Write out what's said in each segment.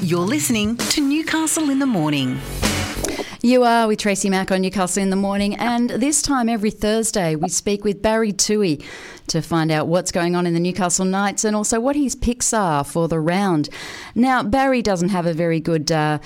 You're listening to Newcastle in the Morning. You are with Tracy Mack on Newcastle in the morning, and this time every Thursday we speak with Barry Toohey to find out what's going on in the Newcastle Knights and also what his picks are for the round. Now, Barry doesn't have a very good, uh,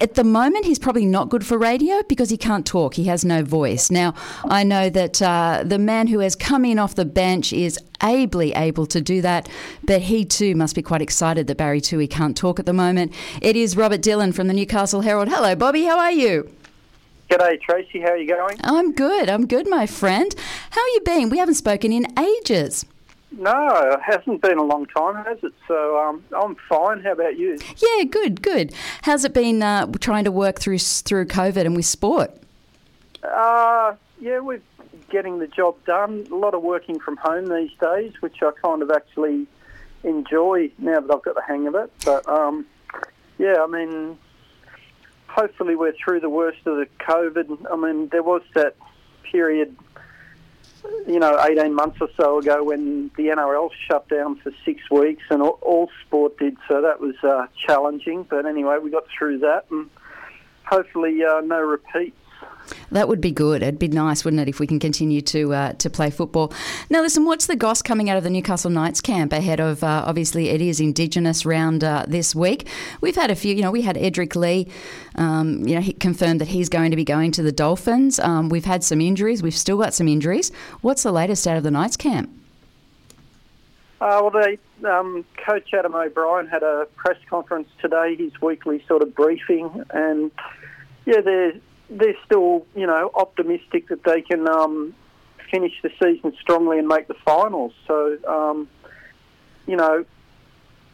at the moment, he's probably not good for radio because he can't talk, he has no voice. Now, I know that uh, the man who has come in off the bench is ably able to do that, but he too must be quite excited that Barry Toohey can't talk at the moment. It is Robert Dillon from the Newcastle Herald. Hello, Bobby, how are you? G'day, Tracy. How are you going? I'm good. I'm good, my friend. How are you been? We haven't spoken in ages. No, it hasn't been a long time, has it? So um, I'm fine. How about you? Yeah, good, good. How's it been uh, trying to work through through COVID and with sport? Uh, yeah, we're getting the job done. A lot of working from home these days, which I kind of actually enjoy now that I've got the hang of it. But um, yeah, I mean, hopefully we're through the worst of the COVID. I mean, there was that period, you know, 18 months or so ago when the NRL shut down for six weeks and all, all sport did, so that was uh, challenging. But anyway, we got through that and hopefully uh, no repeats. That would be good. It'd be nice, wouldn't it, if we can continue to uh, to play football. Now, listen, what's the goss coming out of the Newcastle Knights camp ahead of uh, obviously it is Indigenous round uh, this week? We've had a few. You know, we had Edrick Lee. Um, you know, he confirmed that he's going to be going to the Dolphins. Um, we've had some injuries. We've still got some injuries. What's the latest out of the Knights camp? Uh, well, the um, Coach Adam O'Brien had a press conference today, his weekly sort of briefing, and yeah, they're they're still, you know, optimistic that they can um, finish the season strongly and make the finals. So, um, you know,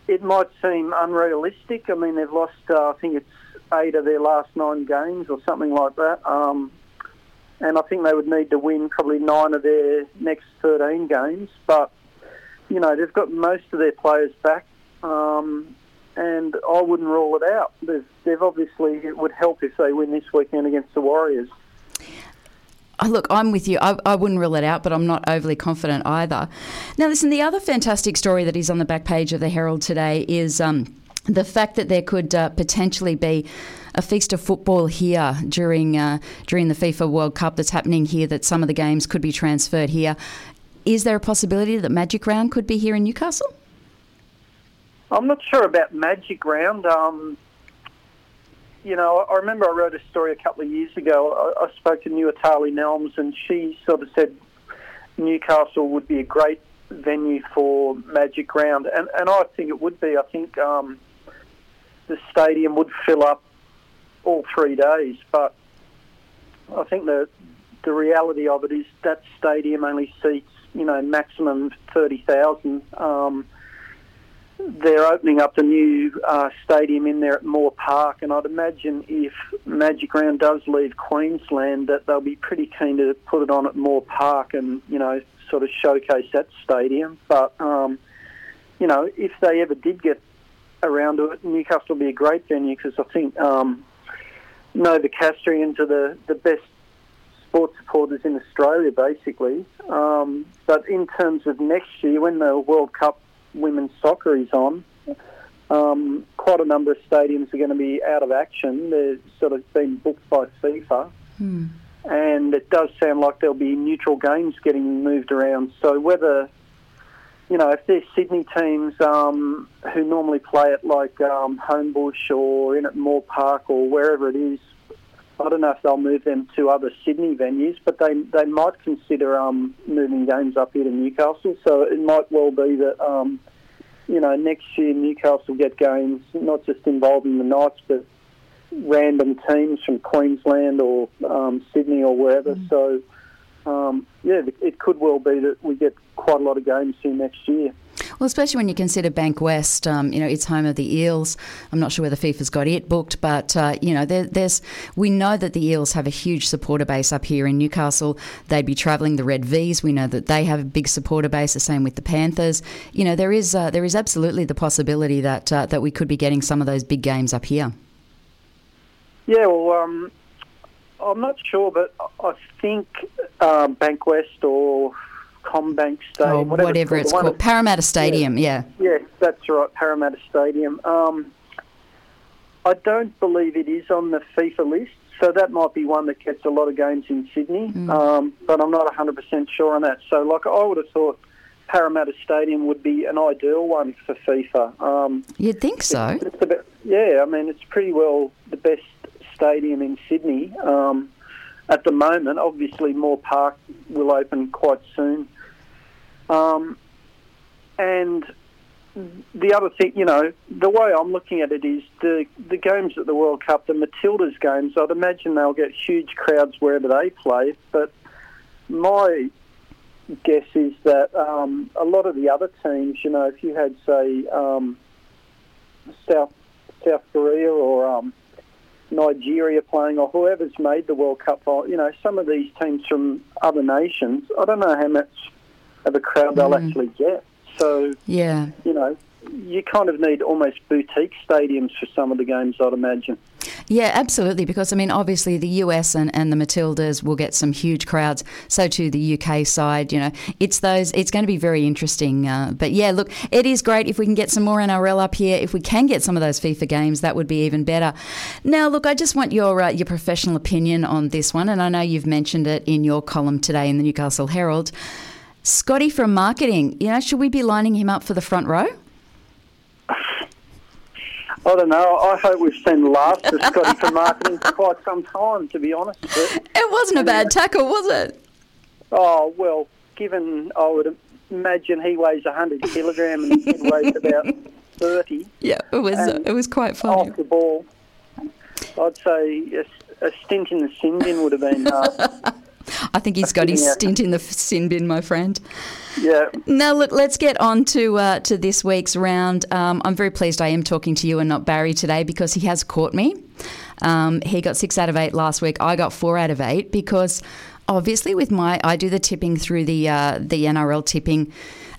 it might seem unrealistic. I mean, they've lost, uh, I think it's eight of their last nine games or something like that. Um, and I think they would need to win probably nine of their next 13 games. But, you know, they've got most of their players back. Um, and I wouldn't rule it out. They've, obviously, it would help if they win this weekend against the Warriors. Oh, look, I'm with you. I, I, wouldn't rule it out, but I'm not overly confident either. Now, listen, the other fantastic story that is on the back page of the Herald today is um, the fact that there could uh, potentially be a feast of football here during uh, during the FIFA World Cup that's happening here. That some of the games could be transferred here. Is there a possibility that Magic Round could be here in Newcastle? I'm not sure about Magic Round. Um, you know, I remember I wrote a story a couple of years ago. I, I spoke to Nuatali Nelmes, and she sort of said Newcastle would be a great venue for Magic Round, and and I think it would be. I think um, the stadium would fill up all three days, but I think the the reality of it is that stadium only seats you know maximum thirty thousand. Um, they're opening up the new uh, stadium in there at Moore Park, and I'd imagine if Magic Round does leave Queensland, that they'll be pretty keen to put it on at Moore Park and you know sort of showcase that stadium. But um, you know, if they ever did get around to it, Newcastle will be a great venue because I think um, Novocastrians are the the best sports supporters in Australia, basically. Um, but in terms of next year, when the World Cup women's soccer is on, um, quite a number of stadiums are going to be out of action. They're sort of been booked by FIFA. Hmm. And it does sound like there'll be neutral games getting moved around. So whether, you know, if there's Sydney teams um, who normally play at like um, Homebush or in at Moore Park or wherever it is, I don't know if they'll move them to other Sydney venues, but they they might consider um, moving games up here to Newcastle. So it might well be that um, you know next year Newcastle get games not just involving the Knights, but random teams from Queensland or um, Sydney or wherever. Mm. So um, yeah, it could well be that we get quite a lot of games here next year. Well, especially when you consider Bankwest, um, you know, it's home of the Eels. I'm not sure whether FIFA's got it booked, but uh, you know, there, there's we know that the Eels have a huge supporter base up here in Newcastle. They'd be travelling the Red V's. We know that they have a big supporter base. The same with the Panthers. You know, there is uh, there is absolutely the possibility that uh, that we could be getting some of those big games up here. Yeah, well, um, I'm not sure, but I think uh, Bankwest or CommBank Stadium, oh, whatever, it's called, it's called. Parramatta Stadium, yeah. yeah. Yeah, that's right, Parramatta Stadium. Um, I don't believe it is on the FIFA list, so that might be one that gets a lot of games in Sydney. Um, but I'm not 100% sure on that. So, like, I would have thought Parramatta Stadium would be an ideal one for FIFA. Um, You'd think so. it's bit, yeah, I mean, it's pretty well the best stadium in Sydney um, at the moment. Obviously, Moore Park will open quite soon. Um, and the other thing, you know, the way I'm looking at it is the the games at the World Cup, the Matildas games. I'd imagine they'll get huge crowds wherever they play. But my guess is that um, a lot of the other teams, you know, if you had say um, South South Korea or um, Nigeria playing, or whoever's made the World Cup, you know, some of these teams from other nations, I don't know how much of a crowd they'll actually get. So Yeah. you know, you kind of need almost boutique stadiums for some of the games, I'd imagine. Yeah, absolutely. Because I mean, obviously, the US and, and the Matildas will get some huge crowds. So too the UK side. You know, it's those. It's going to be very interesting. Uh, but yeah, look, it is great if we can get some more NRL up here. If we can get some of those FIFA games, that would be even better. Now, look, I just want your uh, your professional opinion on this one, and I know you've mentioned it in your column today in the Newcastle Herald. Scotty from marketing. You know, should we be lining him up for the front row? I don't know. I hope we've seen last of Scotty for marketing for quite some time, to be honest. But, It wasn't a bad tackle, was it? oh well, given I would imagine he weighs 100 kilogram and he weighs about 30 Yeah, it was. Um, it was quite funny. off the ball, I'd say a, a stint in the sin bin would have been. Uh, I think he's got his Yeah. stint in the sin bin, my friend. yeah, Now, look, let's get on to uh, to this week's round. Um, I'm very pleased I am talking to you and not Barry today because he has caught me. Um, he got six out of eight last week. I got four out of eight because obviously with my I do the tipping through the uh, the NRL tipping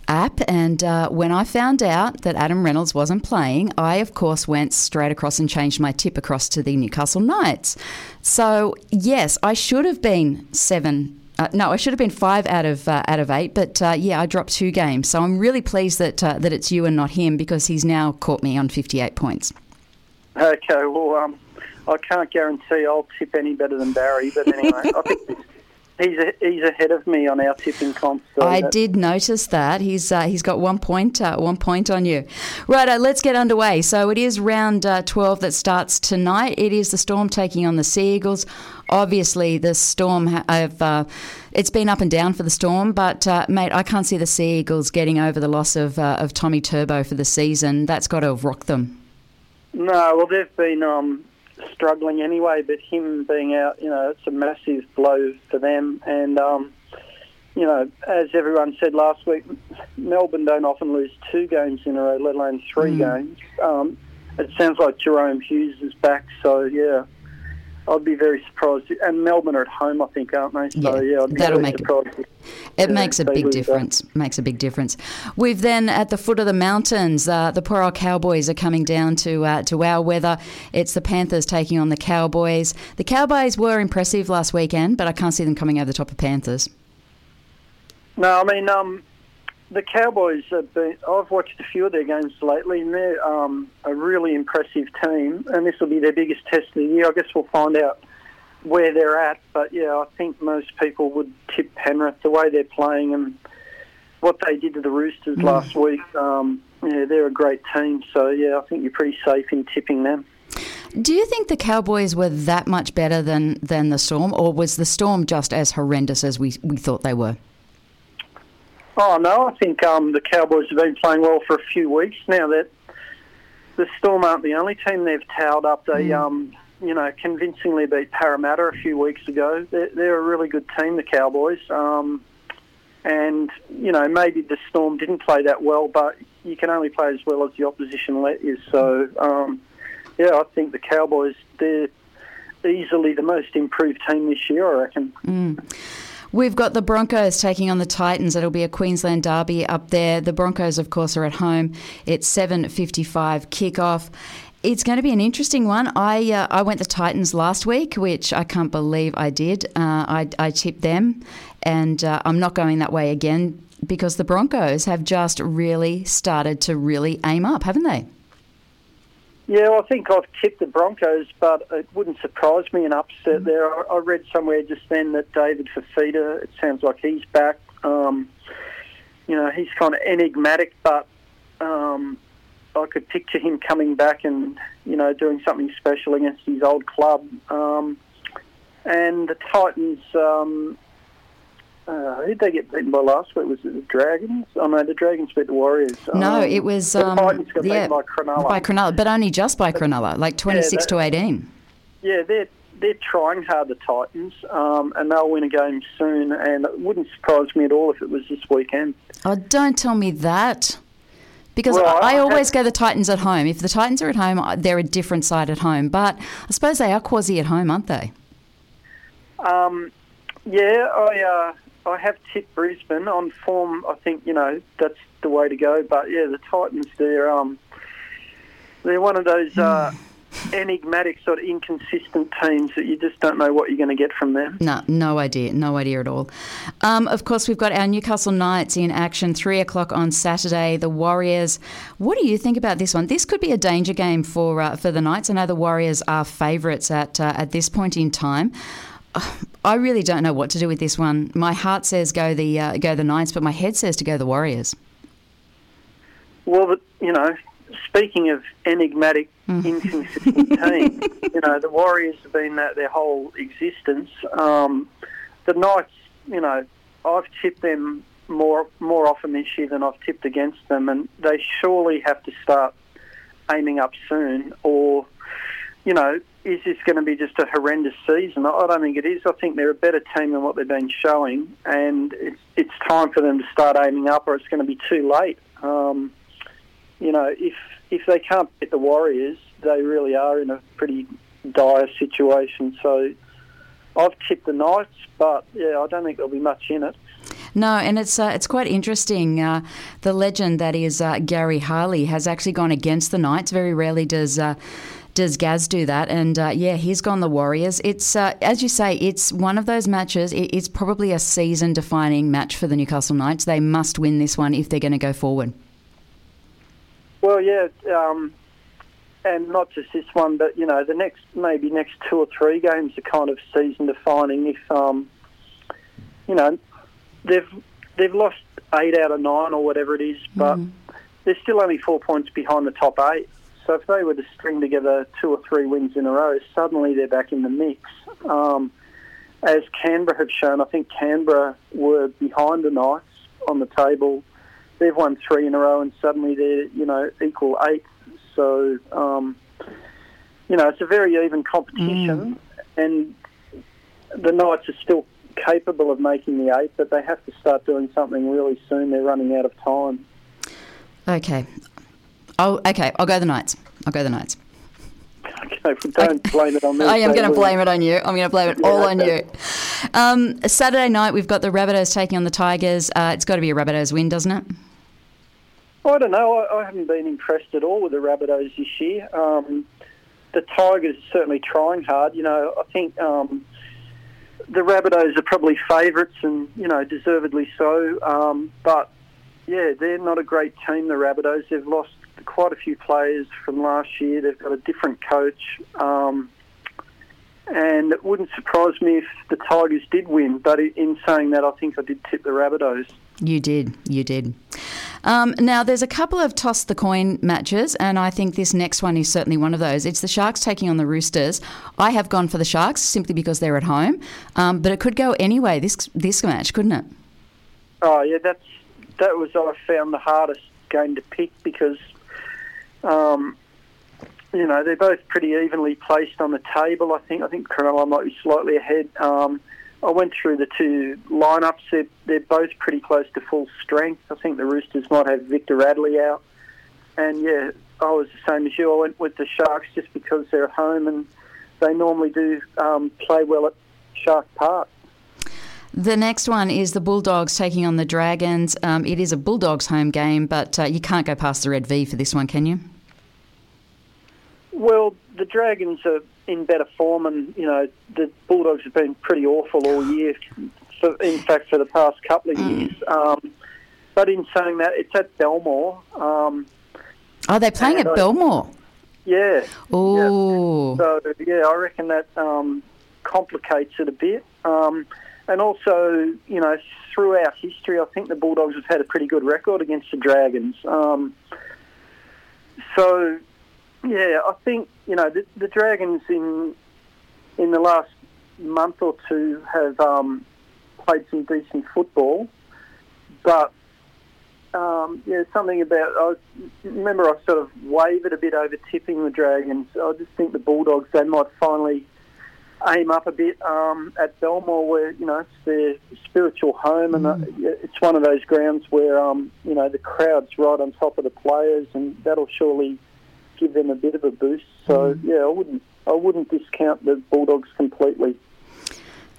app and uh, when I found out that Adam Reynolds wasn't playing I of course went straight across and changed my tip across to the Newcastle Knights so yes I should have been seven uh, no, I should have been five out of uh, out of eight, but uh, yeah, I dropped two games. So I'm really pleased that uh, that it's you and not him because he's now caught me on 58 points. Okay, well, um, I can't guarantee I'll tip any better than Barry, but anyway, I think he's a, he's ahead of me on our tipping comp. So I did notice that he's uh, he's got one point uh, one point on you. Right, let's get underway. So it is round uh, 12 that starts tonight. It is the Storm taking on the Sea Eagles. Obviously, the Storm have uh, it's been up and down for the Storm, but uh, mate, I can't see the Sea Eagles getting over the loss of uh, of Tommy Turbo for the season. That's got to have rocked them. No, well, they've been um, struggling anyway, but him being out, you know, it's a massive blow for them. And, um, you know, as everyone said last week, Melbourne don't often lose two games in a row, let alone three games. Um, it sounds like Jahrome Hughes is back, so yeah. I'd be very surprised. And Melbourne are at home, I think, aren't they? So, Yeah, yeah, I'd be that'll very make it- surprised. if- It Yeah, makes a big that. difference. Makes a big difference. We've then at the foot of the mountains, uh, the poor old Cowboys are coming down to uh, to our weather. It's the Panthers taking on the Cowboys. The Cowboys were impressive last weekend, but I can't see them coming over the top of Panthers. No, I mean, um, the Cowboys have been. I've watched a few of their games lately, and they're um, a really impressive team. And this will be their biggest test of the year. I guess we'll find out where they're at. But yeah, I think most people would tip Penrith the way they're playing and what they did to the Roosters last week. Um, yeah, they're a great team. So yeah, I think you're pretty safe in tipping them. Do you think the Cowboys were that much better than, than the Storm, or was the Storm just as horrendous as we, we thought they were? Oh no, I think um, the Cowboys have been playing well for a few weeks now. That the Storm aren't the only team they've towed up. They, um, you know, convincingly beat Parramatta a few weeks ago. They're, they're a really good team, the Cowboys. Um, and you know, maybe the Storm didn't play that well, but you can only play as well as the opposition let you. So, um, yeah, I think the Cowboys they're easily the most improved team this year. I reckon. We've got the Broncos taking on the Titans. It'll be a Queensland derby up there. The Broncos, of course, are at home. It's 7.55 kickoff. It's going to be an interesting one. I uh, I went the Titans last week, which I can't believe I did. Uh, I, I tipped them, and uh, I'm not going that way again because the Broncos have just really started to really aim up, haven't they? Yeah, well, I think I've tipped the Broncos, but it wouldn't surprise me an upset mm. there. I, I, read somewhere just then that David Fifita, it sounds like he's back. Um, you know, he's kind of enigmatic, but um, I could picture him coming back and, you know, doing something special against his old club. Um, and the Titans, um, uh, who did they get beaten by last week? Was it the Dragons? Oh no, the Dragons beat the Warriors. No, um, it was the um, Titans got yeah, beaten by Cronulla. By Cronulla, but only just by Cronulla, like twenty-six yeah, to eighteen. Yeah, they're they're trying hard, the Titans, um, and they'll win a game soon. And it wouldn't surprise me at all if it was this weekend. Oh, don't tell me that. Because well, I, I, always go the Titans at home. If the Titans are at home, they're a different side at home. But I suppose they are quasi at home, aren't they? Um, yeah, I uh, I have tipped Brisbane on form. I think you know that's the way to go. But yeah, the Titans they're um they're one of those uh, enigmatic sort of inconsistent teams that you just don't know what you're going to get from them. No, no idea, no idea at all. Um, of course, we've got our Newcastle Knights in action three o'clock on Saturday. The Warriors. What do you think about this one? This could be a danger game for uh, for the Knights. I know the Warriors are favourites at uh, at this point in time. I really don't know what to do with this one. My heart says go the uh, go the Knights, but my head says to go the Warriors. Well, you know, speaking of enigmatic, mm. inconsistent teams, you know, the Warriors have been that their whole existence. Um, the Knights, you know, I've tipped them more more often this year than I've tipped against them, and they surely have to start aiming up soon, or you know, is this going to be just a horrendous season? I don't think it is. I think they're a better team than what they've been showing, and it's it's time for them to start aiming up, or it's going to be too late. Um, you know, if if they can't beat the Warriors, they really are in a pretty dire situation. So I've tipped the Knights, but yeah, I don't think there'll be much in it. No, and it's uh, it's quite interesting. Uh, the legend that is uh, Gary Harley has actually gone against the Knights. Very rarely does uh, does Gaz do that? And uh, yeah, he's gone the Warriors. It's uh, as you say, it's one of those matches. It's probably a season-defining match for the Newcastle Knights. They must win this one if they're going to go forward. Well, yeah, um, and not just this one, but you know, the next maybe next two or three games are kind of season-defining. If um, you know, they've they've lost eight out of nine or whatever it is, but mm. they're still only four points behind the top eight. So if they were to string together two or three wins in a row, suddenly they're back in the mix. Um, as Canberra have shown, I think Canberra were behind the Knights on the table. They've won three in a row, and suddenly they're you know equal eight. So um, you know it's a very even competition, mm. and the Knights are still capable of making the eight, but they have to start doing something really soon. They're running out of time. Okay, Oh, okay. I'll go the Knights. I'll go the Knights. Okay, don't blame it on me. I am going to blame it on you. I'm going to blame it yeah, all on you. Um, Saturday night, we've got the Rabbitohs taking on the Tigers. Uh, it's got to be a Rabbitohs win, doesn't it? I don't know. I, I, haven't been impressed at all with the Rabbitohs this year. Um, the Tigers are certainly trying hard. You know, I think um, the Rabbitohs are probably favourites and, you know, deservedly so. Um, but, yeah, they're not a great team, the Rabbitohs. They've lost quite a few players from last year. They've got a different coach. Um, and it wouldn't surprise me if the Tigers did win. But in saying that, I think I did tip the Rabbitohs. You did, you did. Um, now, there's a couple of toss the coin matches, and I think this next one is certainly one of those. It's the Sharks taking on the Roosters. I have gone for the Sharks simply because they're at home, um, but it could go anyway this this match, couldn't it? Oh yeah, that's that was I found the hardest game to pick because um, you know, they're both pretty evenly placed on the table. I think. I think Cronulla might be slightly ahead. Um, I went through the two lineups. They're, they're both pretty close to full strength. I think the Roosters might have Victor Radley out. And yeah, I was the same as you. I went with the Sharks just because they're at home and they normally do um, play well at Shark Park. The next one is the Bulldogs taking on the Dragons. Um, it is a Bulldogs home game, but uh, you can't go past the red V for this one, can you? Well, the Dragons are in better form, and you know the Bulldogs have been pretty awful all year. For, in fact, for the past couple of mm. years. Um, but in saying that, it's at Belmore. Um, Are they playing at I, Belmore? Yeah. Oh, So yeah, I reckon that um, complicates it a bit. Um, and also, you know, throughout history, I think the Bulldogs have had a pretty good record against the Dragons. Um, so yeah, I think you know the, the Dragons in in the last month or two have um, played some decent football, but um, yeah, something about I remember I sort of wavered a bit over tipping the Dragons. I just think the Bulldogs they might finally aim up a bit um, at Belmore, where you know it's their spiritual home, and uh, it's one of those grounds where um, you know the crowd's right on top of the players, and that'll surely give them a bit of a boost. So yeah, I wouldn't I wouldn't discount the Bulldogs completely.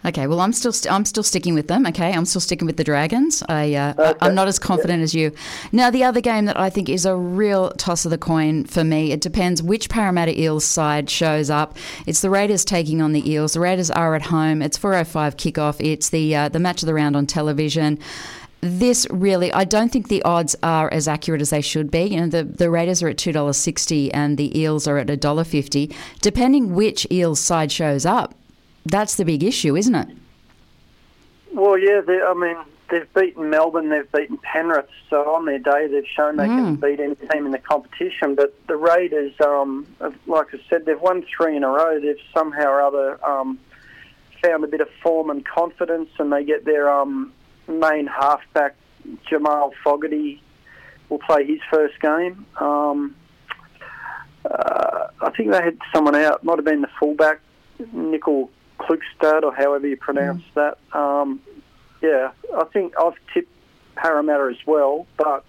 okay. Well, I'm still st- I'm still sticking with them. Okay, I'm still sticking with the Dragons. I, uh, I Okay. I'm not as confident as you. Now, the other game that I think is a real toss of the coin for me. It depends which Parramatta Eels side shows up. It's the Raiders taking on the Eels. The Raiders are at home. It's 4:05 kickoff. It's the uh, the match of the round on television. This really, I don't think the odds are as accurate as they should be. You know, the, the Raiders are at two dollars sixty and the Eels are at a dollar fifty. Depending which Eels side shows up, that's the big issue, isn't it? Well, yeah, I mean, they've beaten Melbourne, they've beaten Penrith, so on their day they've shown they can beat any team in the competition. But the Raiders, um, like I said, they've won three in a row. They've somehow or other um, found a bit of form and confidence, and they get their um, main halfback, Jamal Fogarty, will play his first game. Um, uh, I think they had someone out, might have been the fullback, Nickel Klukstad, or however you pronounce that. Um, yeah, I think I've tipped Parramatta as well, but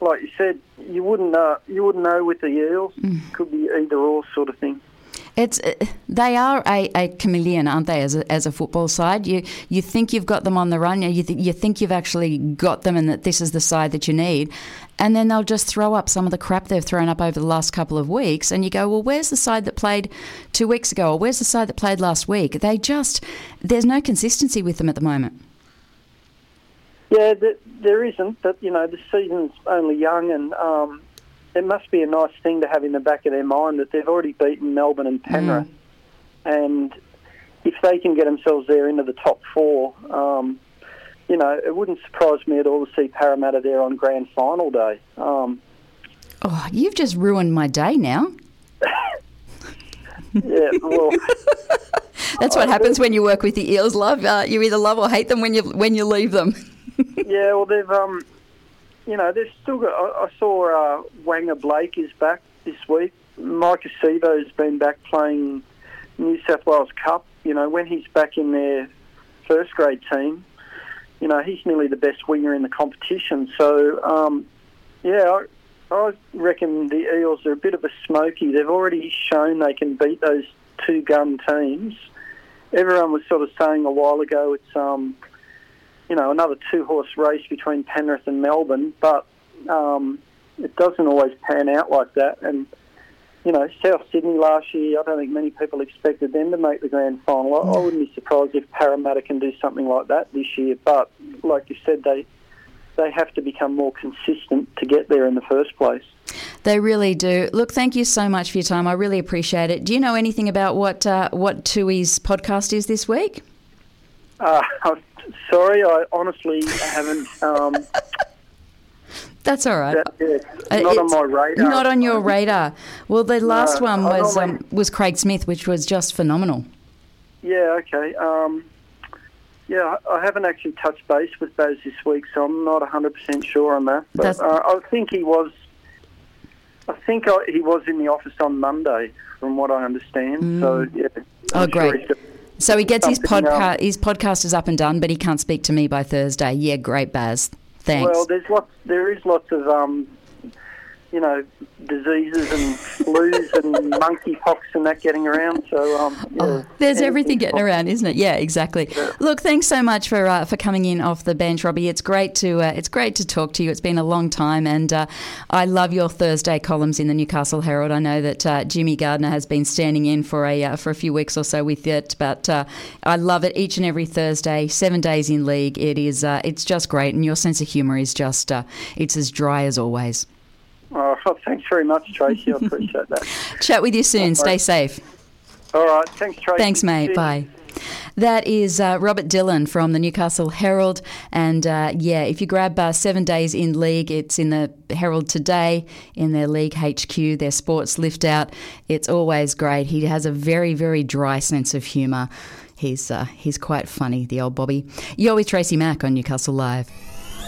like you said, you wouldn't uh, you wouldn't know with the Eels. Could be either or sort of thing. It's uh, they are a, a chameleon, aren't they? As a, as a football side, you you think you've got them on the run, you th- you think you've actually got them, and that this is the side that you need, and then they'll just throw up some of the crap they've thrown up over the last couple of weeks, and you go, well, where's the side that played two weeks ago, or where's the side that played last week? They just there's no consistency with them at the moment. Yeah, th- there isn't, but you know the season's only young, and um, it must be a nice thing to have in the back of their mind that they've already beaten Melbourne and Penrith, and if they can get themselves there into the top four, um, you know, it wouldn't surprise me at all to see Parramatta there on grand final day. Um, Oh, you've just ruined my day now. yeah, well, That's what happens when you work with the Eels, love. Uh, you either love or hate them when you when you leave them. yeah, well, they've, um, you know, they've still got. I, I saw uh, Waqa Blake is back this week. Maika Sivo's been back playing New South Wales Cup. You know, when he's back in their first grade team, you know, he's nearly the best winger in the competition. So, um, yeah, I, I reckon the Eels are a bit of a smoky. They've already shown they can beat those two gun teams. Everyone was sort of saying a while ago it's um, you know another two horse race between Penrith and Melbourne, but um, it doesn't always pan out like that. And you know South Sydney last year, I don't think many people expected them to make the grand final. I, I wouldn't be surprised if Parramatta can do something like that this year. But like you said, they they have to become more consistent to get there in the first place. They really do. Look, thank you so much for your time. I really appreciate it. Do you know anything about what uh, what Toohey's podcast is this week? Uh, sorry, I honestly haven't. Um, That's all right. that, yeah, Uh, not on it's my radar. Not on your radar. Well, the last No, one was um, was Craig Smith, which was just phenomenal. Yeah, okay. Um, yeah, I haven't actually touched base with Baz this week, so I'm not 100% sure on that. But uh, I think he was. I think I, he was in the office on Monday, from what I understand. So yeah. Oh, I'm sure great. So he gets his podcast. His podcast is up and done, but he can't speak to me by Thursday. Yeah, great, Baz. Thanks. Well, there's lots. There is lots of um, you know, diseases and flus and monkeypox and that getting around. So um, yeah, Oh, there's everything getting possible. around, isn't it? Yeah, exactly. Look, thanks so much for uh, for coming in off the bench, Robbie. It's great to uh, it's great to talk to you. It's been a long time, and uh, I love your Thursday columns in the Newcastle Herald. I know that uh, Jimmy Gardner has been standing in for a uh, for a few weeks or so with it, but uh, I love it each and every Thursday. Seven days in league, it is uh, it's just great, and your sense of humour is just uh, it's as dry as always. Oh, thanks very much, Tracy. I appreciate that. Chat with you soon. Stay safe. All right. Thanks, Tracy. Thanks, mate. Cheers. Bye. That is uh, Robert Dillon from the Newcastle Herald. And uh, yeah, if you grab uh, Seven Days in League, it's in the Herald today in their League HQ, their sports lift out. It's always great. He has a very, very dry sense of humour. He's, uh, he's quite funny, the old Bobby. You're with Tracy Mack on Newcastle Live.